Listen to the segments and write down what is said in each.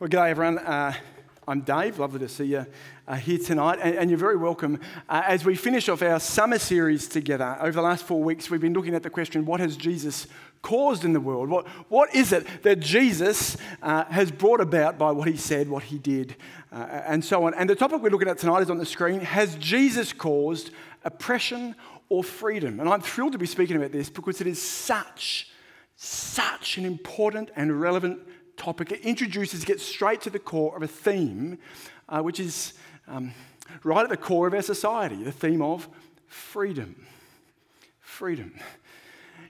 Well, g'day everyone. Uh, I'm Dave. Lovely to see you uh, here tonight, and, and, you're very welcome. Uh, as we finish off our summer series together, over the last four weeks, we've been looking at the question what has Jesus caused in the world? What, what is it that Jesus uh, has brought about by what he said, what he did, uh, and so on? And the topic we're looking at tonight is on the screen Has Jesus caused oppression or freedom? And I'm thrilled to be speaking about this because it is such, such an important and relevant topic. It introduces, gets straight to the core of a theme, uh, which is um, right at the core of our society the theme of freedom. Freedom.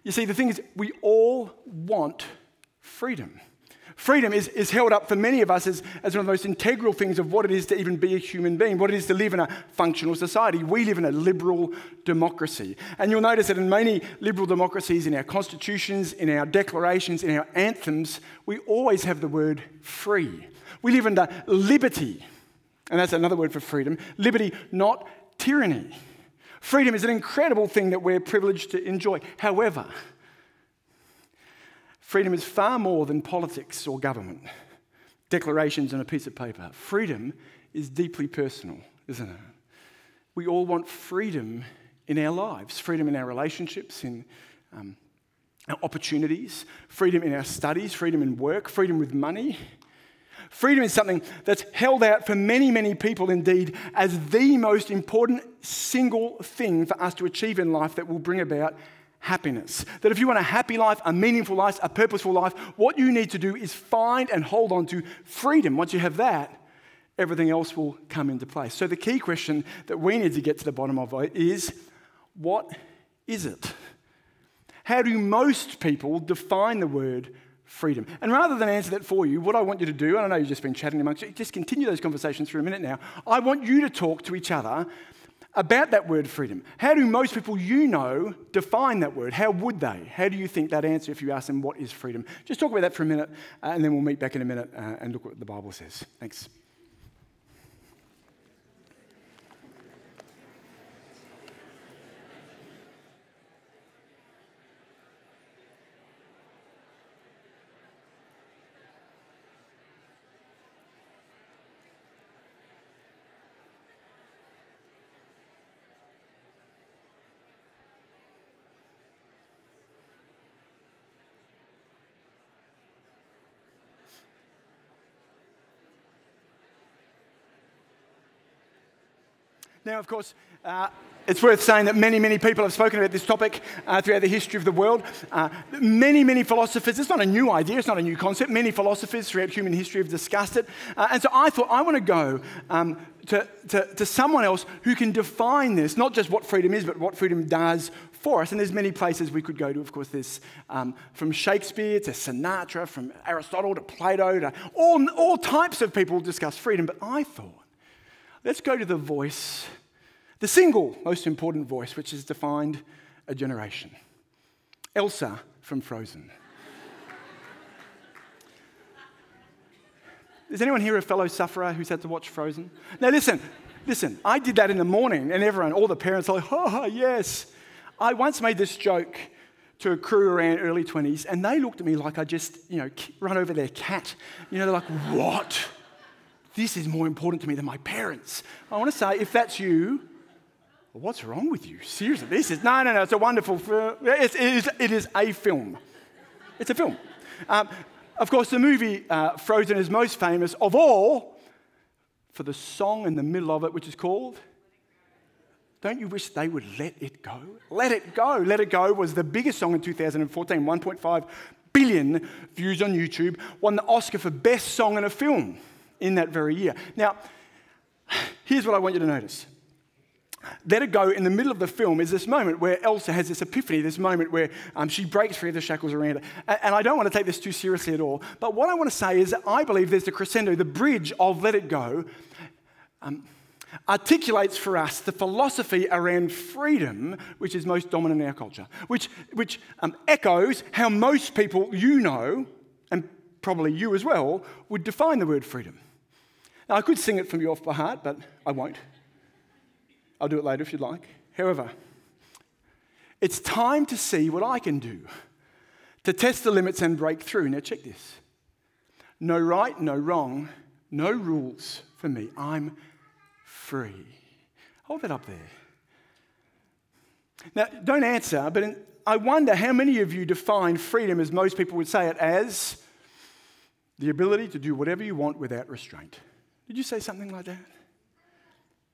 You see, the thing is, we all want freedom. Freedom is, is held up for many of us as, as one of the most integral things of what it is to even be a human being, what it is to live in a functional society. We live in a liberal democracy. And you'll notice that in many liberal democracies, in our constitutions, in our declarations, in our anthems, we always have the word free. We live under liberty, and that's another word for freedom liberty, not tyranny. Freedom is an incredible thing that we're privileged to enjoy. However, Freedom is far more than politics or government, declarations on a piece of paper. Freedom is deeply personal, isn't it? We all want freedom in our lives freedom in our relationships, in um, our opportunities, freedom in our studies, freedom in work, freedom with money. Freedom is something that's held out for many, many people, indeed, as the most important single thing for us to achieve in life that will bring about happiness. That if you want a happy life, a meaningful life, a purposeful life, what you need to do is find and hold on to freedom. Once you have that, everything else will come into place. So the key question that we need to get to the bottom of is what is it? How do most people define the word freedom? And rather than answer that for you, what I want you to do, and I know you've just been chatting amongst you, just continue those conversations for a minute now. I want you to talk to each other about that word freedom. How do most people you know define that word? How would they? How do you think that answer if you ask them what is freedom? Just talk about that for a minute, uh, and then we'll meet back in a minute uh, and look what the Bible says. Thanks. Now, of course, uh, it's worth saying that many, many people have spoken about this topic uh, throughout the history of the world. Uh, many, many philosophers, it's not a new idea, it's not a new concept. Many philosophers throughout human history have discussed it. Uh, and so I thought I want to go um, to, to, to someone else who can define this, not just what freedom is, but what freedom does for us. And there's many places we could go to. Of course, there's um, from Shakespeare to Sinatra, from Aristotle to Plato to all, all types of people discuss freedom. But I thought, let's go to the voice the single most important voice which has defined a generation Elsa from Frozen. Is anyone here a fellow sufferer who's had to watch Frozen? Now, listen, listen, I did that in the morning, and everyone, all the parents are like, oh, yes. I once made this joke to a crew around early 20s, and they looked at me like I just, you know, run over their cat. You know, they're like, what? This is more important to me than my parents. I want to say, if that's you, What's wrong with you? Seriously, this is, no, no, no, it's a wonderful, it's, it, is, it is a film. It's a film. Um, of course, the movie uh, Frozen is most famous of all for the song in the middle of it, which is called Don't You Wish They Would Let It Go? Let It Go. Let It Go was the biggest song in 2014, 1.5 billion views on YouTube, won the Oscar for Best Song in a Film in that very year. Now, here's what I want you to notice let it go in the middle of the film is this moment where Elsa has this epiphany, this moment where um, she breaks free of the shackles around her. And, and I don't want to take this too seriously at all, but what I want to say is that I believe there's the crescendo, the bridge of Let It Go. Um, articulates for us the philosophy around freedom, which is most dominant in our culture, which, which um, echoes how most people you know, and probably you as well, would define the word freedom. Now, I could sing it from you off by heart, but I won't. I'll do it later if you'd like. However, it's time to see what I can do to test the limits and break through. Now, check this. No right, no wrong, no rules for me. I'm free. Hold that up there. Now, don't answer, but in, I wonder how many of you define freedom as most people would say it as the ability to do whatever you want without restraint. Did you say something like that?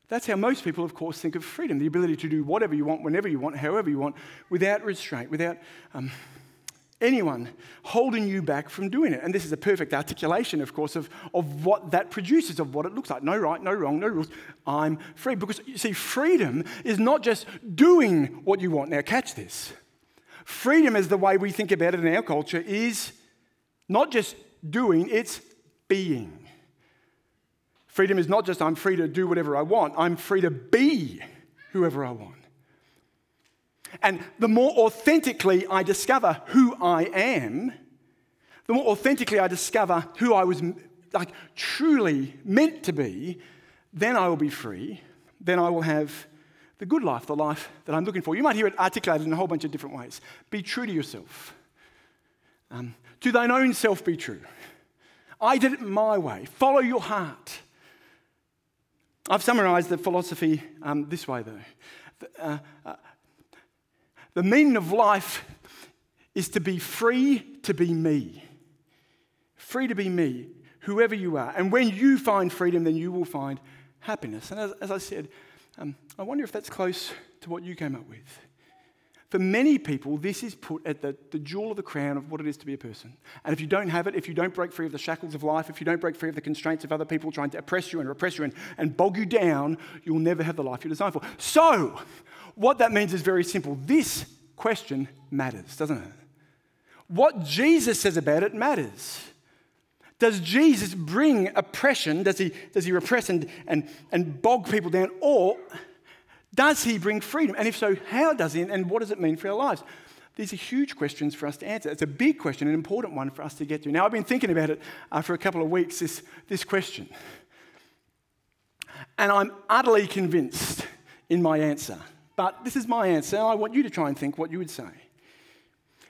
That's how most people, of course, think of freedom the ability to do whatever you want, whenever you want, however you want, without restraint, without um, anyone holding you back from doing it. And this is a perfect articulation, of course, of, of what that produces, of what it looks like. No right, no wrong, no rules. I'm free. Because you see, freedom is not just doing what you want. Now, catch this. Freedom, is the way we think about it in our culture, is not just doing, it's being. Freedom is not just I'm free to do whatever I want, I'm free to be whoever I want. And the more authentically I discover who I am, the more authentically I discover who I was like truly meant to be, then I will be free. Then I will have the good life, the life that I'm looking for. You might hear it articulated in a whole bunch of different ways. Be true to yourself. Um, to thine own self be true. I did it my way. Follow your heart. I've summarized the philosophy um, this way, though. Uh, uh, the meaning of life is to be free to be me. Free to be me, whoever you are. And when you find freedom, then you will find happiness. And as, as I said, um, I wonder if that's close to what you came up with. For many people, this is put at the, the jewel of the crown of what it is to be a person. And if you don't have it, if you don't break free of the shackles of life, if you don't break free of the constraints of other people trying to oppress you and repress you and, and bog you down, you'll never have the life you're designed for. So, what that means is very simple. This question matters, doesn't it? What Jesus says about it matters. Does Jesus bring oppression? Does he, does he repress and, and, and bog people down? Or does he bring freedom? And if so, how does he? And what does it mean for our lives? These are huge questions for us to answer. It's a big question, an important one for us to get to. Now, I've been thinking about it uh, for a couple of weeks, this, this question. And I'm utterly convinced in my answer. But this is my answer. and I want you to try and think what you would say.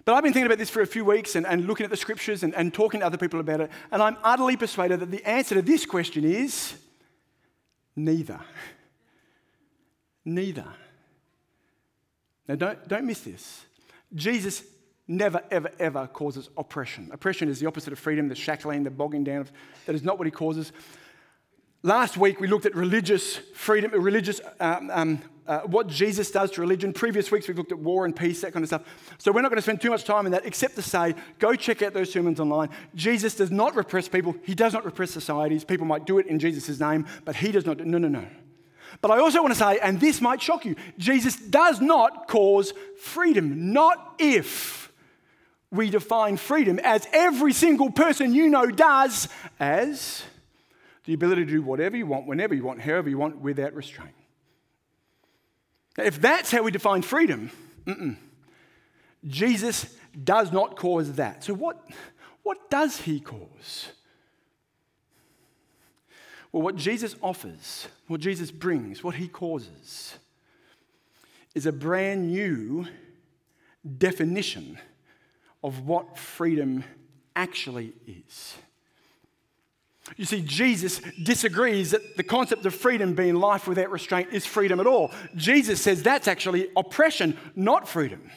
But I've been thinking about this for a few weeks and, and looking at the scriptures and, and talking to other people about it. And I'm utterly persuaded that the answer to this question is neither. Neither. Now, don't, don't miss this. Jesus never, ever, ever causes oppression. Oppression is the opposite of freedom, the shackling, the bogging down. Of, that is not what he causes. Last week, we looked at religious freedom, religious um, um, uh, what Jesus does to religion. Previous weeks, we've looked at war and peace, that kind of stuff. So we're not going to spend too much time in that, except to say, go check out those sermons online. Jesus does not repress people. He does not repress societies. People might do it in Jesus' name, but he does not. Do, no, no, no. But I also want to say, and this might shock you, Jesus does not cause freedom. Not if we define freedom as every single person you know does as the ability to do whatever you want, whenever you want, however you want, without restraint. If that's how we define freedom, Jesus does not cause that. So, what, what does he cause? Well, what Jesus offers, what Jesus brings, what he causes, is a brand new definition of what freedom actually is. You see, Jesus disagrees that the concept of freedom being life without restraint is freedom at all. Jesus says that's actually oppression, not freedom.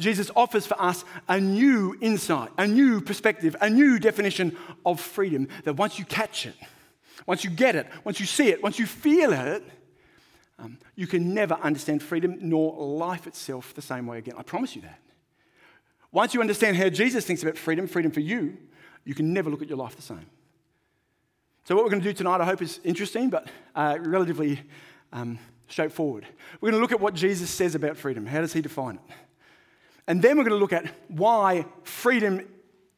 Jesus offers for us a new insight, a new perspective, a new definition of freedom that once you catch it, once you get it, once you see it, once you feel it, um, you can never understand freedom nor life itself the same way again. I promise you that. Once you understand how Jesus thinks about freedom, freedom for you, you can never look at your life the same. So, what we're going to do tonight, I hope, is interesting, but uh, relatively um, straightforward. We're going to look at what Jesus says about freedom. How does he define it? And then we're going to look at why freedom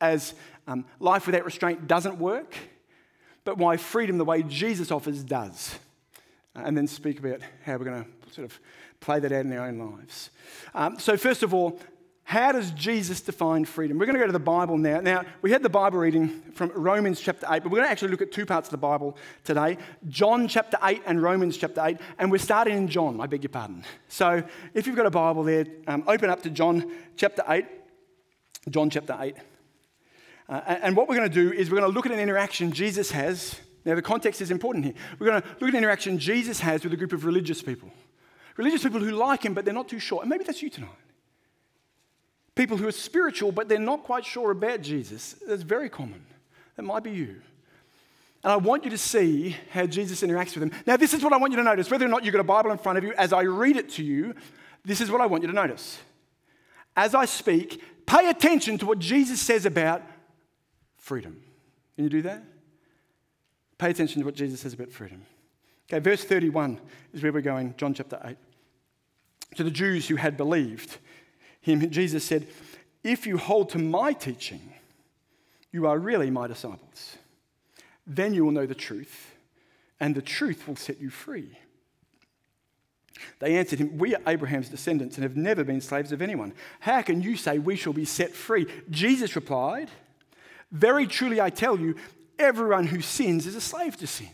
as um, life without restraint doesn't work, but why freedom, the way Jesus offers, does. And then speak about how we're going to sort of play that out in our own lives. Um, so, first of all, how does Jesus define freedom? We're going to go to the Bible now. Now, we had the Bible reading from Romans chapter 8, but we're going to actually look at two parts of the Bible today John chapter 8 and Romans chapter 8. And we're starting in John, I beg your pardon. So, if you've got a Bible there, um, open up to John chapter 8. John chapter 8. Uh, and what we're going to do is we're going to look at an interaction Jesus has. Now, the context is important here. We're going to look at an interaction Jesus has with a group of religious people. Religious people who like him, but they're not too sure. And maybe that's you tonight. People who are spiritual, but they're not quite sure about Jesus. That's very common. That might be you. And I want you to see how Jesus interacts with them. Now, this is what I want you to notice. Whether or not you've got a Bible in front of you, as I read it to you, this is what I want you to notice. As I speak, pay attention to what Jesus says about freedom. Can you do that? Pay attention to what Jesus says about freedom. Okay, verse 31 is where we're going, John chapter 8. To the Jews who had believed him, Jesus said, If you hold to my teaching, you are really my disciples. Then you will know the truth, and the truth will set you free. They answered him, We are Abraham's descendants and have never been slaves of anyone. How can you say we shall be set free? Jesus replied, Very truly I tell you, everyone who sins is a slave to sin.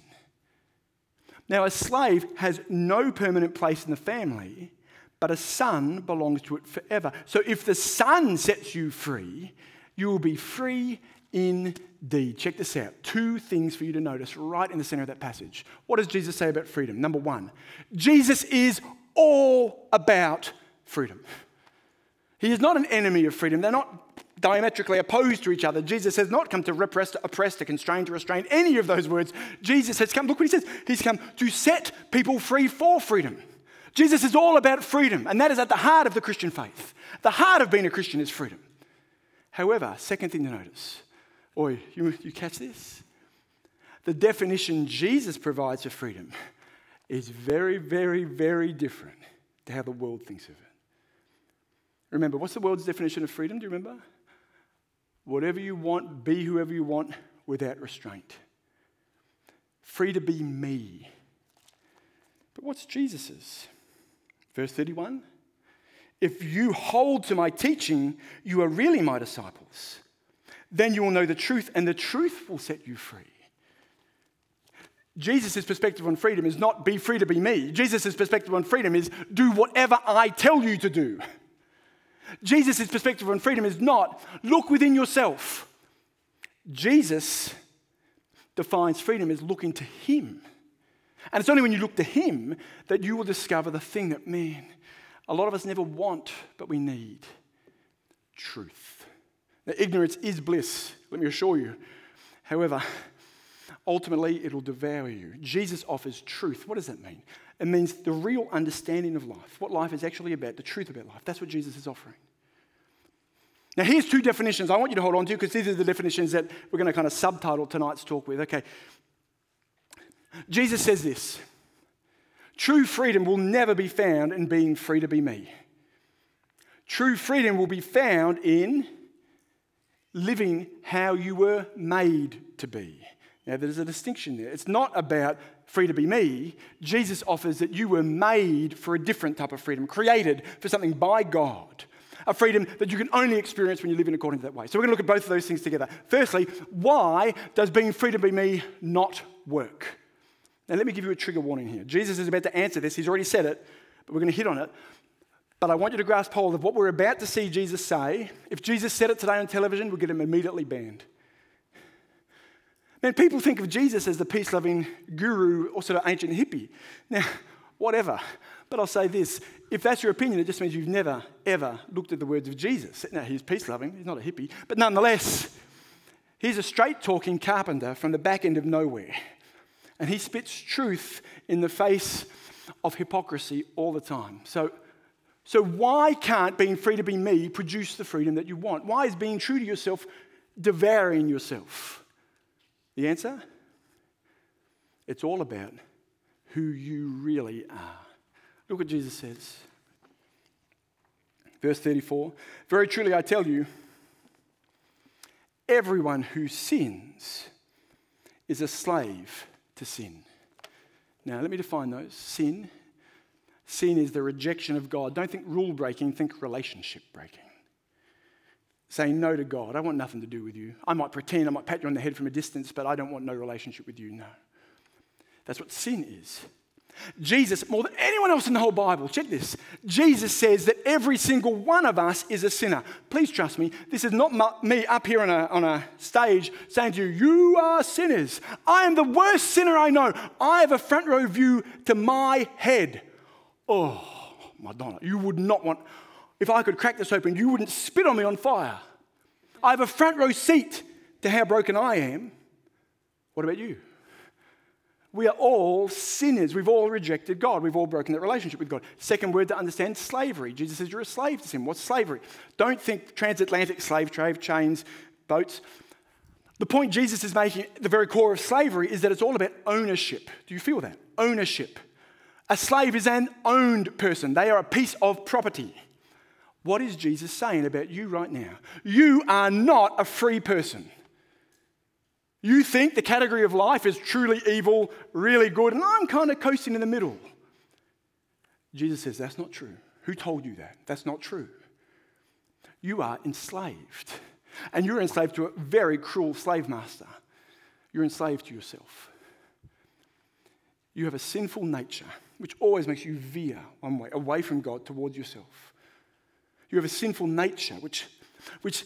Now, a slave has no permanent place in the family, but a son belongs to it forever. So if the son sets you free, you will be free indeed. Check this out. Two things for you to notice right in the center of that passage. What does Jesus say about freedom? Number one, Jesus is all about freedom. He is not an enemy of freedom. They're not diametrically opposed to each other. Jesus has not come to repress, to oppress, to constrain, to restrain, any of those words. Jesus has come, look what he says, he's come to set people free for freedom. Jesus is all about freedom, and that is at the heart of the Christian faith. The heart of being a Christian is freedom. However, second thing to notice, Oi, you, you catch this? The definition Jesus provides for freedom is very, very, very different to how the world thinks of it. Remember, what's the world's definition of freedom? Do you remember? Whatever you want, be whoever you want without restraint. Free to be me. But what's Jesus's? Verse 31 If you hold to my teaching, you are really my disciples then you will know the truth, and the truth will set you free. Jesus' perspective on freedom is not be free to be me. Jesus' perspective on freedom is do whatever I tell you to do. Jesus' perspective on freedom is not look within yourself. Jesus defines freedom as looking to Him. And it's only when you look to Him that you will discover the thing that, man, a lot of us never want, but we need truth. Now, ignorance is bliss, let me assure you. However, ultimately it will devour you. Jesus offers truth. What does that mean? It means the real understanding of life, what life is actually about, the truth about life. That's what Jesus is offering. Now, here's two definitions I want you to hold on to because these are the definitions that we're going to kind of subtitle tonight's talk with. Okay. Jesus says this True freedom will never be found in being free to be me. True freedom will be found in living how you were made to be. Now, there's a distinction there. It's not about free to be me. Jesus offers that you were made for a different type of freedom, created for something by God. A freedom that you can only experience when you live in according to that way. So, we're going to look at both of those things together. Firstly, why does being free to be me not work? Now, let me give you a trigger warning here. Jesus is about to answer this. He's already said it, but we're going to hit on it. But I want you to grasp hold of what we're about to see Jesus say. If Jesus said it today on television, we'll get him immediately banned. Man, people think of Jesus as the peace loving guru or sort of ancient hippie. Now, whatever. But I'll say this if that's your opinion, it just means you've never, ever looked at the words of Jesus. Now, he's peace loving, he's not a hippie. But nonetheless, he's a straight talking carpenter from the back end of nowhere. And he spits truth in the face of hypocrisy all the time. So, so, why can't being free to be me produce the freedom that you want? Why is being true to yourself devouring yourself? The answer? It's all about who you really are. Look what Jesus says. Verse 34 Very truly I tell you, everyone who sins is a slave to sin. Now, let me define those. Sin Sin is the rejection of God. Don't think rule breaking, think relationship breaking. Saying no to God. I want nothing to do with you. I might pretend, I might pat you on the head from a distance, but I don't want no relationship with you. No. That's what sin is. Jesus, more than anyone else in the whole Bible, check this. Jesus says that every single one of us is a sinner. Please trust me, this is not me up here on a, on a stage saying to you, You are sinners. I am the worst sinner I know. I have a front row view to my head. Oh, Madonna, you would not want, if I could crack this open, you wouldn't spit on me on fire. I have a front row seat to how broken I am. What about you? We are all sinners. We've all rejected God. We've all broken that relationship with God. Second word to understand slavery. Jesus says you're a slave to sin. What's slavery? Don't think transatlantic slave trade, chains, boats. The point Jesus is making the very core of slavery is that it's all about ownership. Do you feel that? Ownership. A slave is an owned person, they are a piece of property. What is Jesus saying about you right now? You are not a free person. You think the category of life is truly evil, really good, and I'm kind of coasting in the middle. Jesus says, That's not true. Who told you that? That's not true. You are enslaved. And you're enslaved to a very cruel slave master. You're enslaved to yourself. You have a sinful nature, which always makes you veer one way, away from God towards yourself. You have a sinful nature, which, which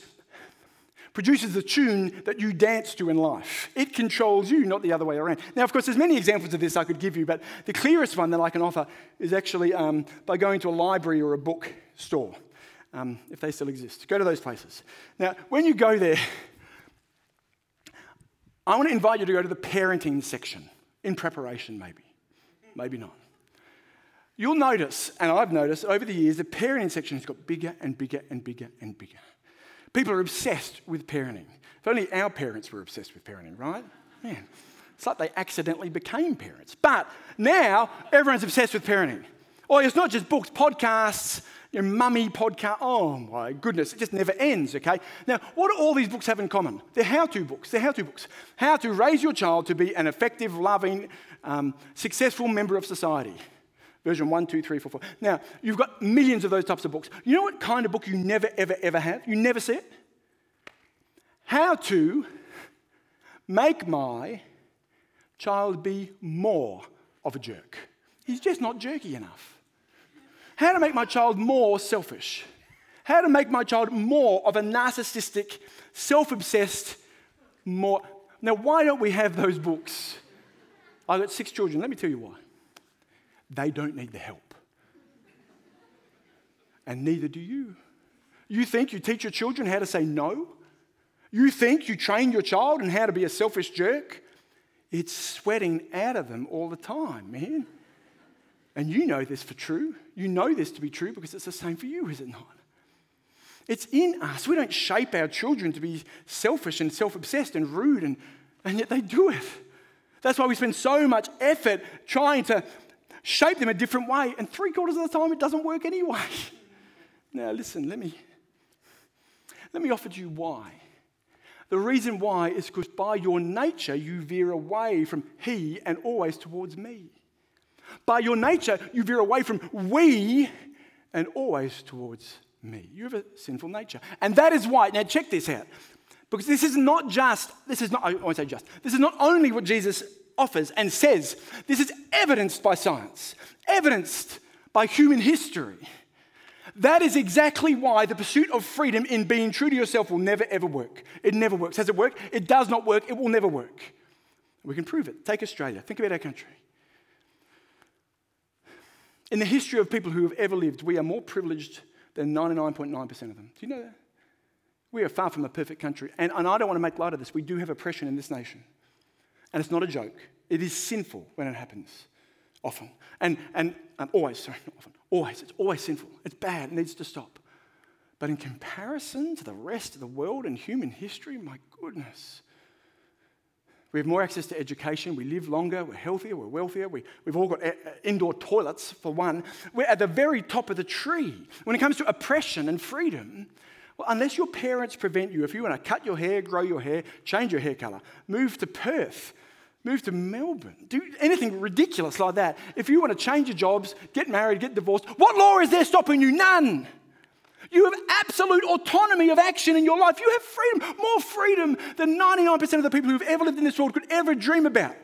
produces the tune that you dance to in life. It controls you, not the other way around. Now, of course, there's many examples of this I could give you, but the clearest one that I can offer is actually um, by going to a library or a bookstore, um, if they still exist. Go to those places. Now, when you go there, I want to invite you to go to the parenting section in preparation, maybe. Maybe not. You'll notice, and I've noticed over the years, the parenting section has got bigger and bigger and bigger and bigger. People are obsessed with parenting. If only our parents were obsessed with parenting, right? Man, it's like they accidentally became parents. But now everyone's obsessed with parenting. Oh, it's not just books, podcasts, your mummy podcast. Oh my goodness, it just never ends, okay? Now, what do all these books have in common? They're how to books. They're how to books. How to raise your child to be an effective, loving, um, successful member of society version one, two, three, four, four. Now, you've got millions of those types of books. You know what kind of book you never, ever, ever have? You never see it? How to make my child be more of a jerk. He's just not jerky enough. How to make my child more selfish. How to make my child more of a narcissistic, self obsessed, more. Now, why don't we have those books? I've got six children. Let me tell you why they don't need the help. And neither do you. You think you teach your children how to say no? You think you train your child in how to be a selfish jerk? It's sweating out of them all the time, man. And you know this for true. You know this to be true because it's the same for you, is it not? It's in us. We don't shape our children to be selfish and self obsessed and rude, and, and yet they do it. That's why we spend so much effort trying to shape them a different way. And three quarters of the time, it doesn't work anyway. Now, listen, let me, let me offer to you why. The reason why is because by your nature, you veer away from He and always towards me. By your nature, you veer away from we and always towards me. You have a sinful nature. And that is why, now check this out. Because this is not just, this is not, I won't say just, this is not only what Jesus offers and says this is evidenced by science, evidenced by human history. That is exactly why the pursuit of freedom in being true to yourself will never ever work. It never works. Has it worked? It does not work. It will never work. We can prove it. Take Australia. Think about our country. In the history of people who have ever lived, we are more privileged than 99.9% of them. Do you know that? We are far from a perfect country. And, and I don't want to make light of this. We do have oppression in this nation. And it's not a joke. It is sinful when it happens, often. And, and um, always, sorry, not often, always. It's always sinful. It's bad. It needs to stop. But in comparison to the rest of the world and human history, my goodness. We have more access to education. We live longer. We're healthier. We're wealthier. We, we've all got a, a indoor toilets, for one. We're at the very top of the tree. When it comes to oppression and freedom, well, unless your parents prevent you, if you want to cut your hair, grow your hair, change your hair color, move to Perth, move to Melbourne, do anything ridiculous like that. If you want to change your jobs, get married, get divorced, what law is there stopping you? None. You have absolute autonomy of action in your life. You have freedom, more freedom than 99% of the people who've ever lived in this world could ever dream about.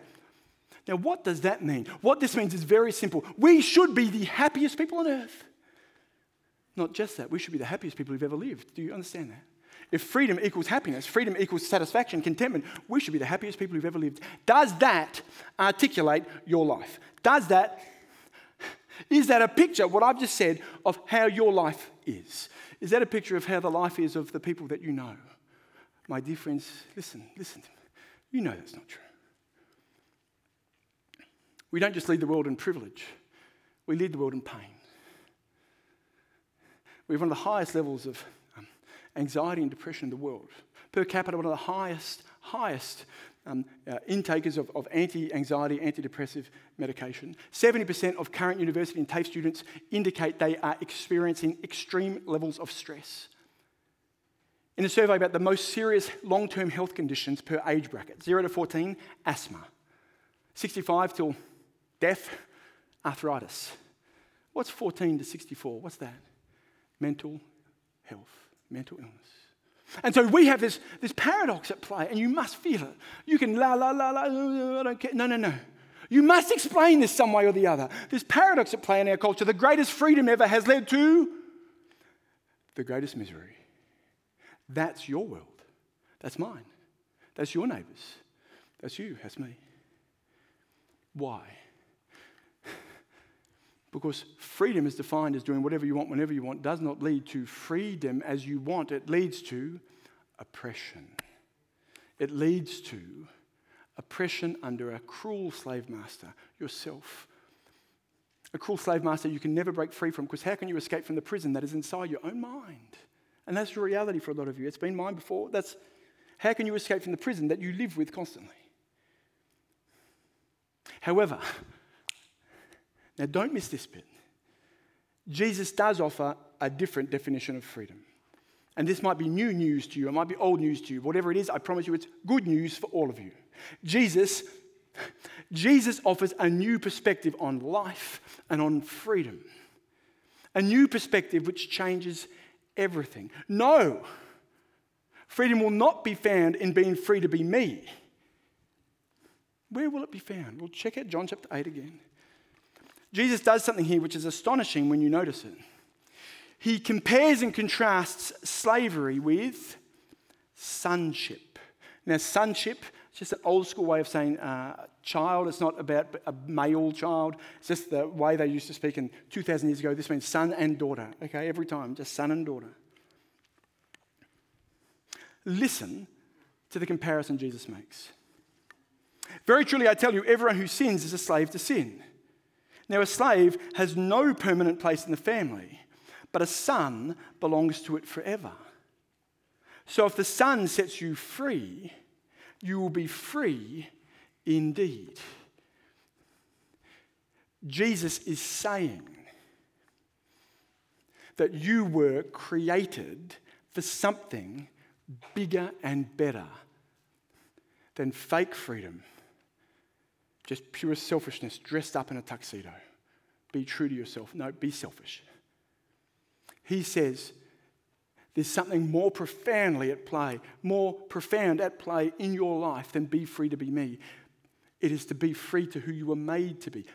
Now, what does that mean? What this means is very simple. We should be the happiest people on earth. Not just that, we should be the happiest people who've ever lived. Do you understand that? If freedom equals happiness, freedom equals satisfaction, contentment, we should be the happiest people who've ever lived. Does that articulate your life? Does that, is that a picture, what I've just said, of how your life is? Is that a picture of how the life is of the people that you know? My dear friends, listen, listen. You know that's not true. We don't just lead the world in privilege, we lead the world in pain. We have one of the highest levels of anxiety and depression in the world. Per capita, one of the highest, highest um, uh, intakers of, of anti anxiety, antidepressive medication. 70% of current university and TAFE students indicate they are experiencing extreme levels of stress. In a survey about the most serious long term health conditions per age bracket 0 to 14, asthma. 65 till death, arthritis. What's 14 to 64? What's that? mental health, mental illness. And so we have this, this paradox at play, and you must feel it. You can la, la, la, la, I don't care. No, no, no. You must explain this some way or the other. This paradox at play in our culture, the greatest freedom ever has led to the greatest misery. That's your world. That's mine. That's your neighbours. That's you. That's me. Why? Because freedom is defined as doing whatever you want whenever you want, does not lead to freedom as you want. It leads to oppression. It leads to oppression under a cruel slave master, yourself. A cruel slave master you can never break free from, because how can you escape from the prison that is inside your own mind? And that's the reality for a lot of you. It's been mine before. That's how can you escape from the prison that you live with constantly? However, now, don't miss this bit. Jesus does offer a different definition of freedom. And this might be new news to you, it might be old news to you. Whatever it is, I promise you it's good news for all of you. Jesus, Jesus offers a new perspective on life and on freedom. A new perspective which changes everything. No, freedom will not be found in being free to be me. Where will it be found? Well, check out John chapter 8 again. Jesus does something here which is astonishing when you notice it. He compares and contrasts slavery with sonship. Now, sonship is just an old school way of saying uh, child. It's not about a male child. It's just the way they used to speak. And 2,000 years ago, this means son and daughter. Okay, every time, just son and daughter. Listen to the comparison Jesus makes. Very truly, I tell you, everyone who sins is a slave to sin. Now, a slave has no permanent place in the family, but a son belongs to it forever. So if the son sets you free, you will be free indeed. Jesus is saying that you were created for something bigger and better than fake freedom just pure selfishness dressed up in a tuxedo. Be true to yourself. No, be selfish. He says there's something more profoundly at play, more profound at play in your life than be free to be me. It is to be free to who you were made to be.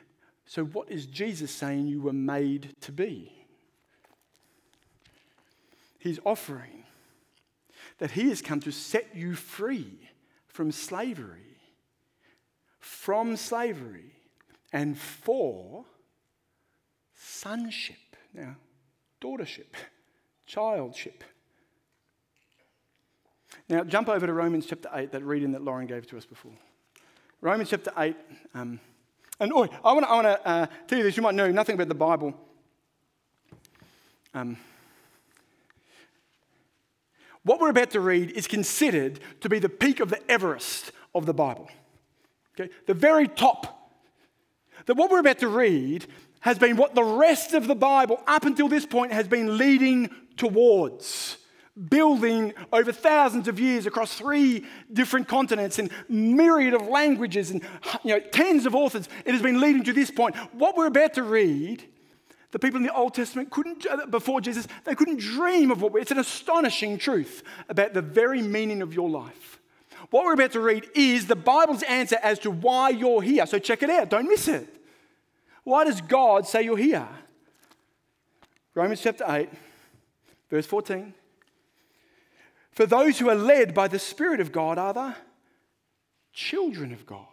So, what is Jesus saying you were made to be? He's offering that He has come to set you free from slavery from slavery and for sonship. Now, daughtership, childship. Now, jump over to Romans chapter 8, that reading that Lauren gave to us before. Romans chapter 8. Um, and oh, I want to uh, tell you this. You might know nothing about the Bible. Um, what we're about to read is considered to be the peak of the Everest of the Bible. Okay? The very top. That what we're about to read has been what the rest of the Bible, up until this point, has been leading towards. Building over thousands of years across three different continents and myriad of languages and you know, tens of authors, it has been leading to this point. What we're about to read, the people in the Old Testament couldn't, uh, before Jesus, they couldn't dream of what it's an astonishing truth about the very meaning of your life. What we're about to read is the Bible's answer as to why you're here. So check it out, don't miss it. Why does God say you're here? Romans chapter 8, verse 14. For those who are led by the Spirit of God are the children of God.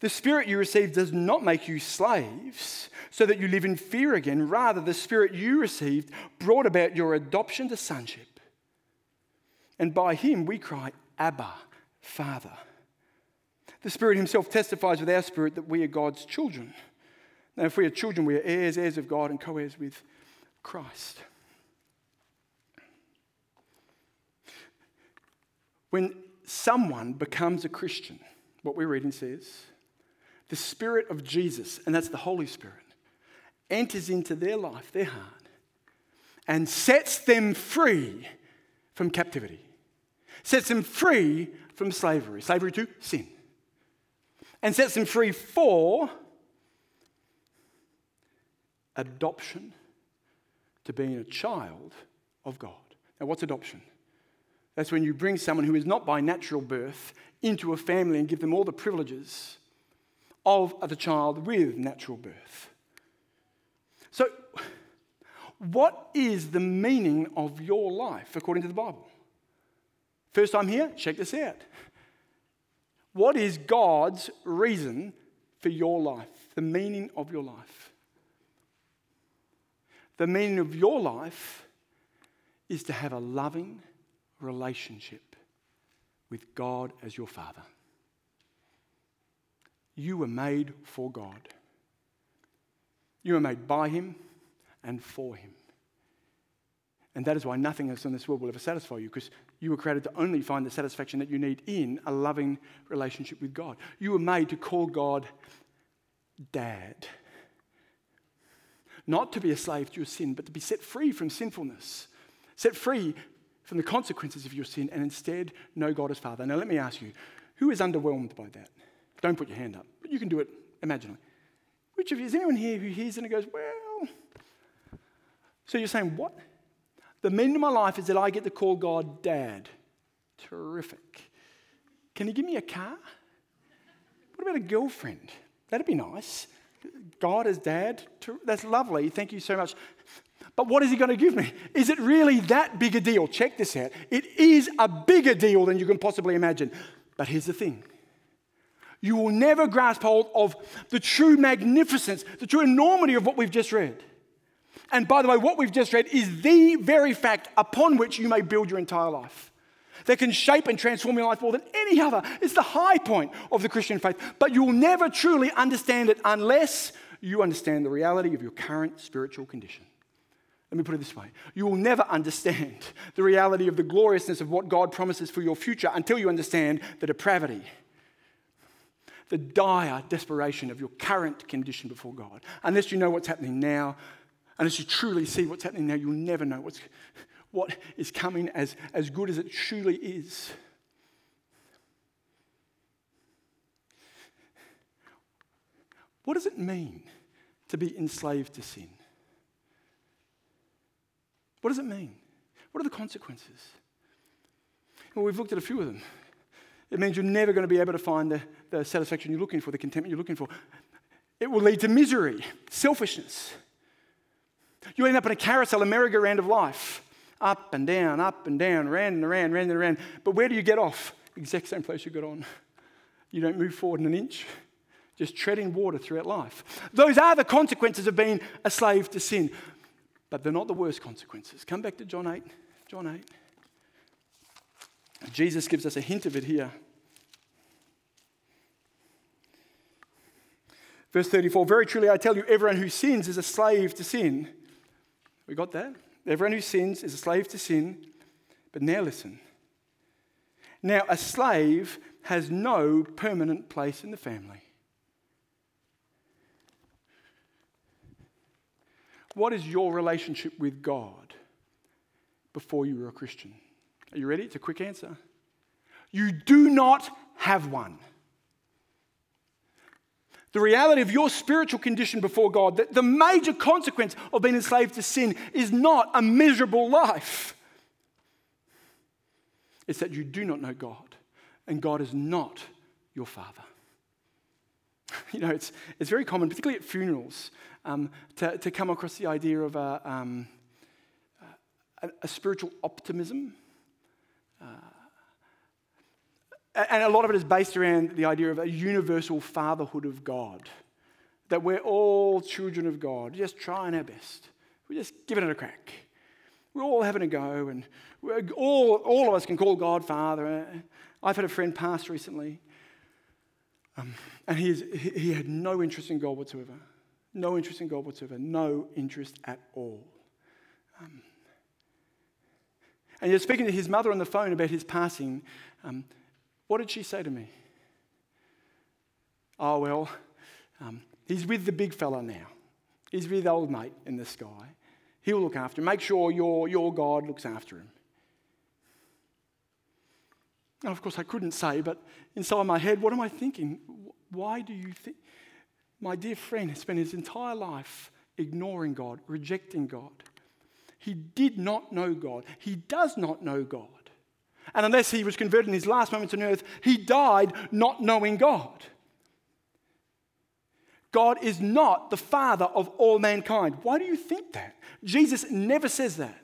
The Spirit you received does not make you slaves so that you live in fear again. Rather, the Spirit you received brought about your adoption to sonship. And by Him we cry, Abba, Father. The Spirit Himself testifies with our spirit that we are God's children. Now, if we are children, we are heirs, heirs of God, and co heirs with Christ. When someone becomes a Christian, what we're reading says, the Spirit of Jesus, and that's the Holy Spirit, enters into their life, their heart, and sets them free from captivity, sets them free from slavery, slavery to sin and sets them free for adoption to being a child of God. Now, what's adoption? That's when you bring someone who is not by natural birth into a family and give them all the privileges of the child with natural birth. So, what is the meaning of your life according to the Bible? First time here, check this out. What is God's reason for your life? The meaning of your life. The meaning of your life is to have a loving relationship with God as your Father. You were made for God. You were made by Him and for Him. And that is why nothing else in this world will ever satisfy you, because you were created to only find the satisfaction that you need in a loving relationship with God. You were made to call God Dad. Not to be a slave to your sin, but to be set free from sinfulness, set free from the consequences of your sin, and instead know God as Father. Now, let me ask you who is underwhelmed by that? Don't put your hand up, but you can do it imaginally. Which of you, is anyone here who hears it and goes, Well, so you're saying, What? The meaning of my life is that I get to call God dad. Terrific. Can you give me a car? What about a girlfriend? That'd be nice. God as dad, that's lovely. Thank you so much. But what is he going to give me? Is it really that big a deal? Check this out. It is a bigger deal than you can possibly imagine. But here's the thing you will never grasp hold of the true magnificence, the true enormity of what we've just read and by the way, what we've just read is the very fact upon which you may build your entire life. That can shape and transform your life more than any other. It's the high point of the Christian faith. But you'll never truly understand it unless you understand the reality of your current spiritual condition. Let me put it this way you will never understand the reality of the gloriousness of what God promises for your future until you understand the depravity, the dire desperation of your current condition before God. Unless you know what's happening now, Unless you truly see what's happening now, you'll never know what's, what is coming as, as good as it truly is. What does it mean to be enslaved to sin? What does it mean? What are the consequences? Well, we've looked at a few of them. It means you're never going to be able to find the, the satisfaction you're looking for, the contentment you're looking for. It will lead to misery, selfishness, you end up in a carousel, a merry-go-round of life. Up and down, up and down, round and around, round and around. But where do you get off? Exact same place you got on. You don't move forward an inch, just treading water throughout life. Those are the consequences of being a slave to sin. But they're not the worst consequences. Come back to John 8. John 8. Jesus gives us a hint of it here. Verse 34 Very truly, I tell you, everyone who sins is a slave to sin. We got that? Everyone who sins is a slave to sin. But now listen. Now, a slave has no permanent place in the family. What is your relationship with God before you were a Christian? Are you ready? It's a quick answer. You do not have one the reality of your spiritual condition before God, that the major consequence of being enslaved to sin is not a miserable life. It's that you do not know God, and God is not your Father. You know, it's, it's very common, particularly at funerals, um, to, to come across the idea of a, um, a, a spiritual optimism. Uh, and a lot of it is based around the idea of a universal fatherhood of God. That we're all children of God, just trying our best. We're just giving it a crack. We're all having a go, and all, all of us can call God Father. I've had a friend pass recently, um, and he, is, he, he had no interest in God whatsoever. No interest in God whatsoever. No interest at all. Um, and he was speaking to his mother on the phone about his passing. Um, what did she say to me? Oh, well, um, he's with the big fella now. He's with old mate in the sky. He'll look after him. Make sure your, your God looks after him. And of course, I couldn't say, but inside my head, what am I thinking? Why do you think? My dear friend has spent his entire life ignoring God, rejecting God. He did not know God. He does not know God. And unless he was converted in his last moments on earth, he died not knowing God. God is not the father of all mankind. Why do you think that? Jesus never says that.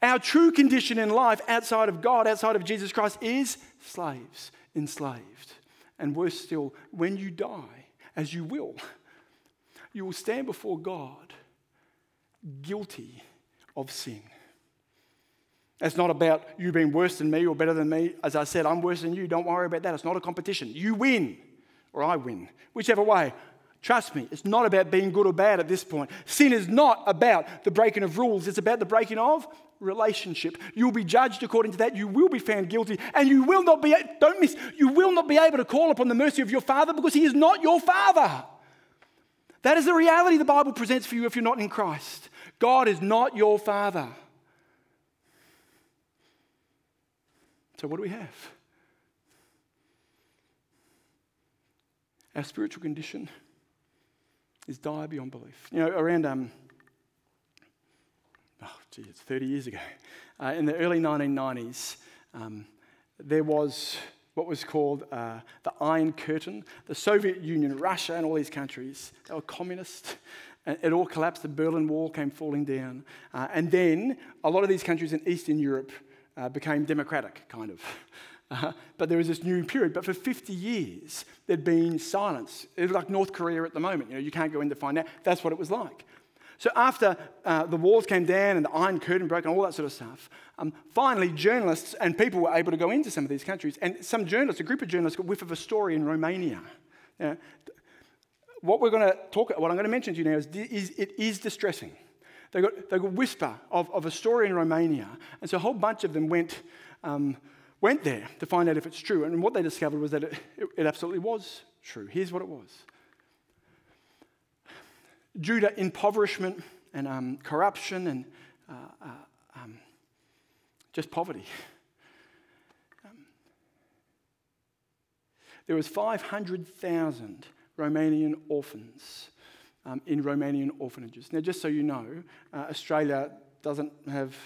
Our true condition in life outside of God, outside of Jesus Christ, is slaves, enslaved. And worse still, when you die, as you will, you will stand before God guilty of sin. It's not about you being worse than me or better than me. As I said, I'm worse than you. Don't worry about that. It's not a competition. You win or I win, whichever way. Trust me, it's not about being good or bad at this point. Sin is not about the breaking of rules, it's about the breaking of relationship. You'll be judged according to that. You will be found guilty, and you will not be, don't miss, you will not be able to call upon the mercy of your Father because He is not your Father. That is the reality the Bible presents for you if you're not in Christ. God is not your Father. So, what do we have? Our spiritual condition is dire beyond belief. You know, around, um, oh, gee, it's 30 years ago, uh, in the early 1990s, um, there was what was called uh, the Iron Curtain. The Soviet Union, Russia, and all these countries, they were communist. It all collapsed. The Berlin Wall came falling down. Uh, and then a lot of these countries in Eastern Europe uh, became democratic, kind of. Uh, but there was this new period. But for 50 years, there'd been silence. It was like North Korea at the moment. You know, you can't go in to find out. That's what it was like. So after uh, the walls came down and the Iron Curtain broke and all that sort of stuff, um, finally journalists and people were able to go into some of these countries. And some journalists, a group of journalists, got whiff of a story in Romania. Now, what we're going to talk, what I'm going to mention to you now is, is it is distressing. They got, they got whisper of, of a story in Romania. And so a whole bunch of them went, um, went there to find out if it's true. And what they discovered was that it, it, it absolutely was true. Here's what it was due to impoverishment and um, corruption and uh, uh, um, just poverty. There was 500,000 Romanian orphans um, in Romanian orphanages. Now, just so you know, uh, Australia doesn't have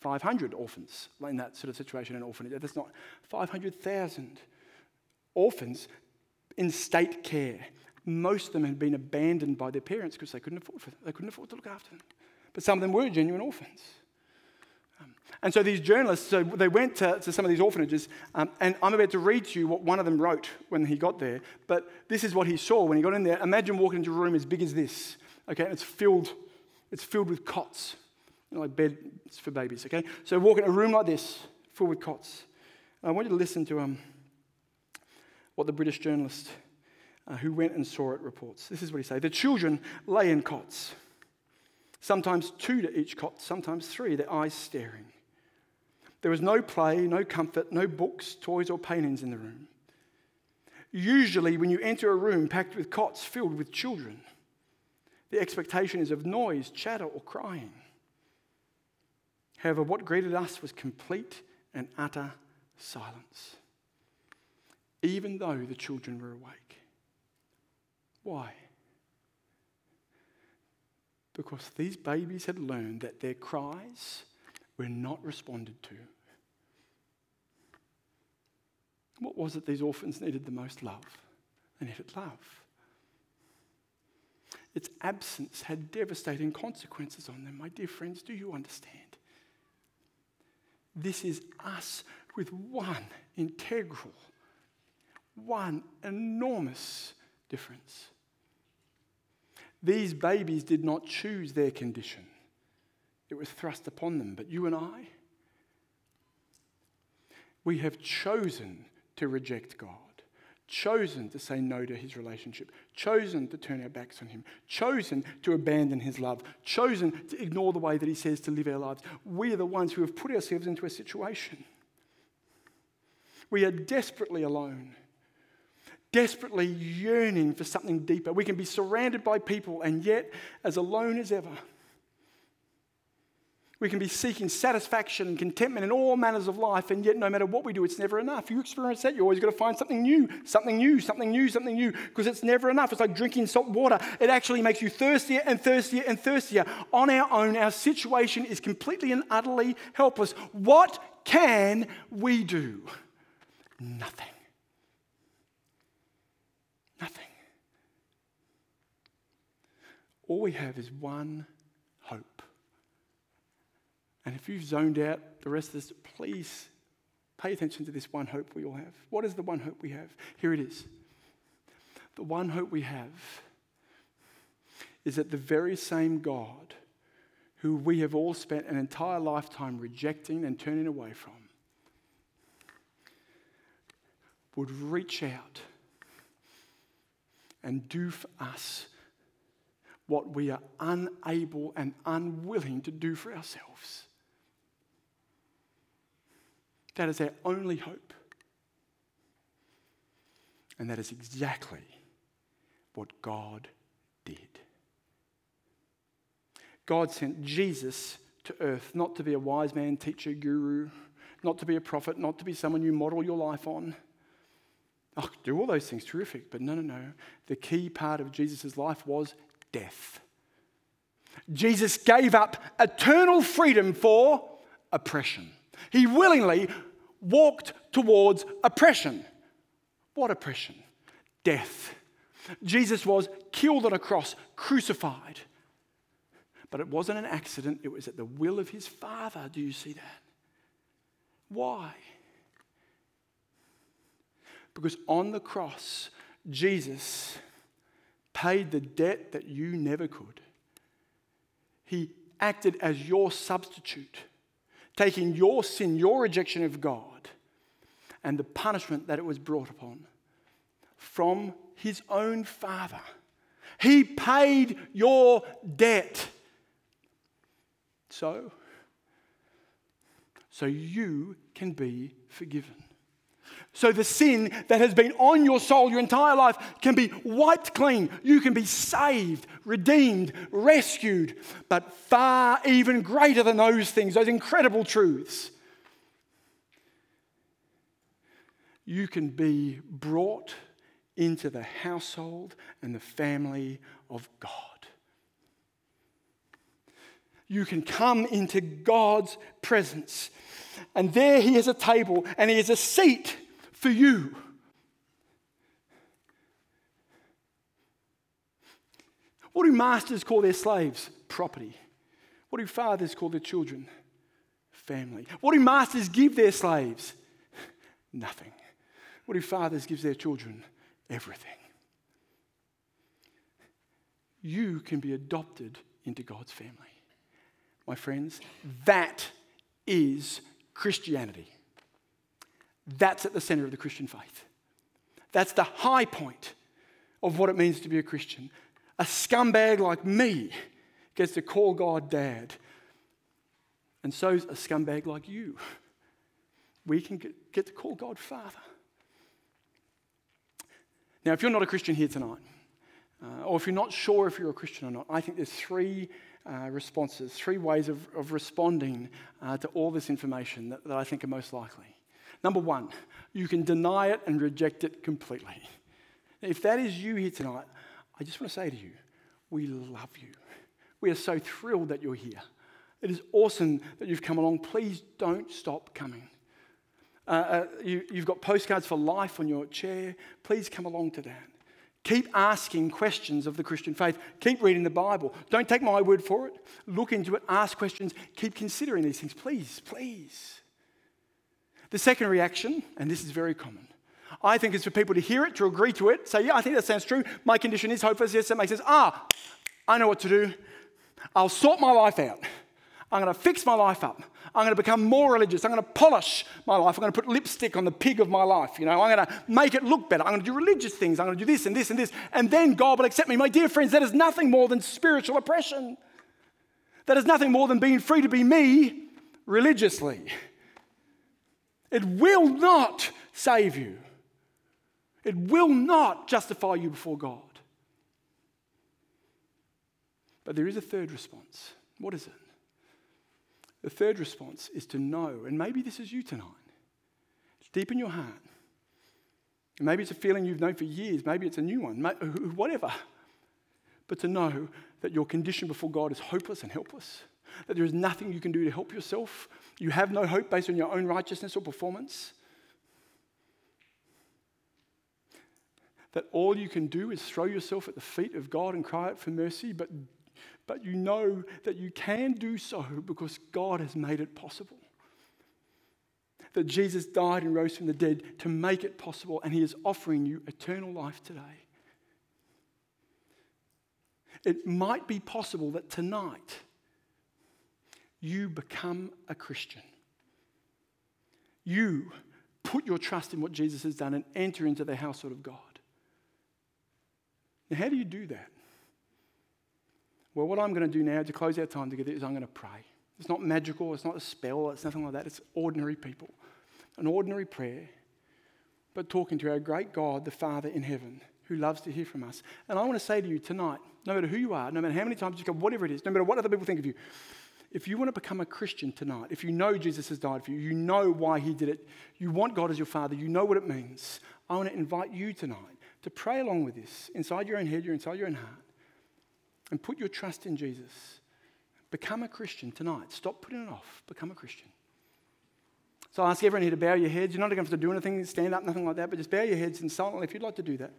500 orphans in that sort of situation in orphanage. That's not 500,000 orphans in state care. Most of them had been abandoned by their parents because they couldn't afford for them. They couldn't afford to look after them. But some of them were genuine orphans. And so these journalists, so they went to, to some of these orphanages, um, and I'm about to read to you what one of them wrote when he got there. But this is what he saw when he got in there. Imagine walking into a room as big as this, okay? And it's filled, it's filled with cots, you know, like beds for babies, okay? So walk in a room like this, filled with cots. I want you to listen to um, what the British journalist uh, who went and saw it reports. This is what he said: The children lay in cots, sometimes two to each cot, sometimes three, their eyes staring. There was no play, no comfort, no books, toys, or paintings in the room. Usually, when you enter a room packed with cots filled with children, the expectation is of noise, chatter, or crying. However, what greeted us was complete and utter silence, even though the children were awake. Why? Because these babies had learned that their cries were not responded to. What was it these orphans needed the most? Love. They needed love. Its absence had devastating consequences on them. My dear friends, do you understand? This is us with one integral, one enormous difference. These babies did not choose their condition, it was thrust upon them. But you and I, we have chosen to reject God, chosen to say no to his relationship, chosen to turn our backs on him, chosen to abandon his love, chosen to ignore the way that he says to live our lives. We are the ones who have put ourselves into a situation. We are desperately alone desperately yearning for something deeper. We can be surrounded by people and yet as alone as ever. We can be seeking satisfaction and contentment in all manners of life, and yet no matter what we do, it's never enough. You experience that, you always got to find something new, something new, something new, something new, because it's never enough. It's like drinking salt water. It actually makes you thirstier and thirstier and thirstier. On our own, our situation is completely and utterly helpless. What can we do? Nothing. Nothing. All we have is one. And if you've zoned out the rest of this, please pay attention to this one hope we all have. What is the one hope we have? Here it is. The one hope we have is that the very same God who we have all spent an entire lifetime rejecting and turning away from would reach out and do for us what we are unable and unwilling to do for ourselves. That is our only hope. And that is exactly what God did. God sent Jesus to earth not to be a wise man, teacher, guru, not to be a prophet, not to be someone you model your life on Oh, do all those things, terrific. But no, no, no. The key part of Jesus' life was death. Jesus gave up eternal freedom for oppression. He willingly walked towards oppression. What oppression? Death. Jesus was killed on a cross, crucified. But it wasn't an accident, it was at the will of his Father. Do you see that? Why? Because on the cross, Jesus paid the debt that you never could. He acted as your substitute, taking your sin, your rejection of God, and the punishment that it was brought upon from his own Father. He paid your debt. So, so you can be forgiven. So the sin that has been on your soul your entire life can be wiped clean. You can be saved, redeemed, rescued. But far even greater than those things, those incredible truths, you can be brought into the household and the family of God. You can come into God's presence. And there he has a table and he has a seat for you. What do masters call their slaves? Property. What do fathers call their children? Family. What do masters give their slaves? Nothing. What do fathers give their children? Everything. You can be adopted into God's family. My friends, that is Christianity. That's at the center of the Christian faith. That's the high point of what it means to be a Christian. A scumbag like me gets to call God dad. And so's a scumbag like you. We can get to call God Father. Now, if you're not a Christian here tonight, uh, or if you're not sure if you're a Christian or not, I think there's three uh, responses, three ways of, of responding uh, to all this information that, that I think are most likely. Number one, you can deny it and reject it completely. If that is you here tonight, I just want to say to you, we love you. We are so thrilled that you're here. It is awesome that you've come along. Please don't stop coming. Uh, uh, you, you've got postcards for life on your chair. Please come along to that. Keep asking questions of the Christian faith. Keep reading the Bible. Don't take my word for it. Look into it, ask questions, keep considering these things. Please, please. The second reaction, and this is very common, I think is for people to hear it, to agree to it, say, Yeah, I think that sounds true. My condition is hopeless. Yes, that makes sense. Ah, I know what to do. I'll sort my life out. I'm going to fix my life up. I'm going to become more religious. I'm going to polish my life. I'm going to put lipstick on the pig of my life. You know, I'm going to make it look better. I'm going to do religious things. I'm going to do this and this and this. And then God will accept me. My dear friends, that is nothing more than spiritual oppression. That is nothing more than being free to be me religiously. It will not save you. It will not justify you before God. But there is a third response. What is it? The third response is to know, and maybe this is you tonight. It's deep in your heart. Maybe it's a feeling you've known for years. Maybe it's a new one, whatever. But to know that your condition before God is hopeless and helpless, that there is nothing you can do to help yourself. You have no hope based on your own righteousness or performance. That all you can do is throw yourself at the feet of God and cry out for mercy, but but you know that you can do so because God has made it possible. That Jesus died and rose from the dead to make it possible, and He is offering you eternal life today. It might be possible that tonight you become a Christian. You put your trust in what Jesus has done and enter into the household of God. Now, how do you do that? Well, what I'm going to do now to close our time together is I'm going to pray. It's not magical, it's not a spell, it's nothing like that. It's ordinary people. An ordinary prayer, but talking to our great God, the Father in heaven, who loves to hear from us. And I want to say to you tonight, no matter who you are, no matter how many times you come, whatever it is, no matter what other people think of you, if you want to become a Christian tonight, if you know Jesus has died for you, you know why he did it, you want God as your Father, you know what it means, I want to invite you tonight to pray along with this inside your own head, you're inside your own heart and put your trust in Jesus. Become a Christian tonight. Stop putting it off. Become a Christian. So I ask everyone here to bow your heads. You're not going to have to do anything, stand up, nothing like that, but just bow your heads and silently, if you'd like to do that,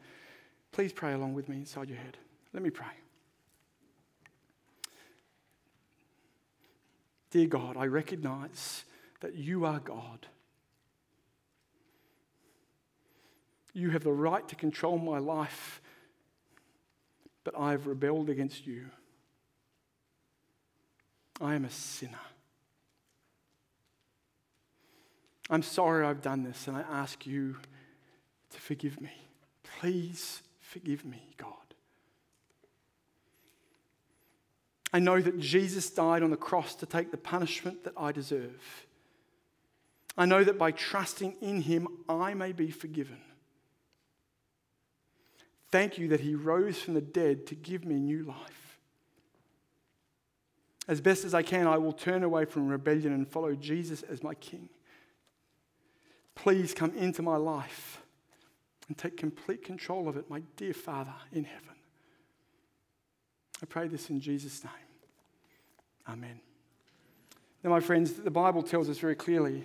please pray along with me inside your head. Let me pray. Dear God, I recognize that you are God. You have the right to control my life but I have rebelled against you. I am a sinner. I'm sorry I've done this, and I ask you to forgive me. Please forgive me, God. I know that Jesus died on the cross to take the punishment that I deserve. I know that by trusting in him, I may be forgiven. Thank you that he rose from the dead to give me new life. As best as I can, I will turn away from rebellion and follow Jesus as my King. Please come into my life and take complete control of it, my dear Father in heaven. I pray this in Jesus' name. Amen. Now, my friends, the Bible tells us very clearly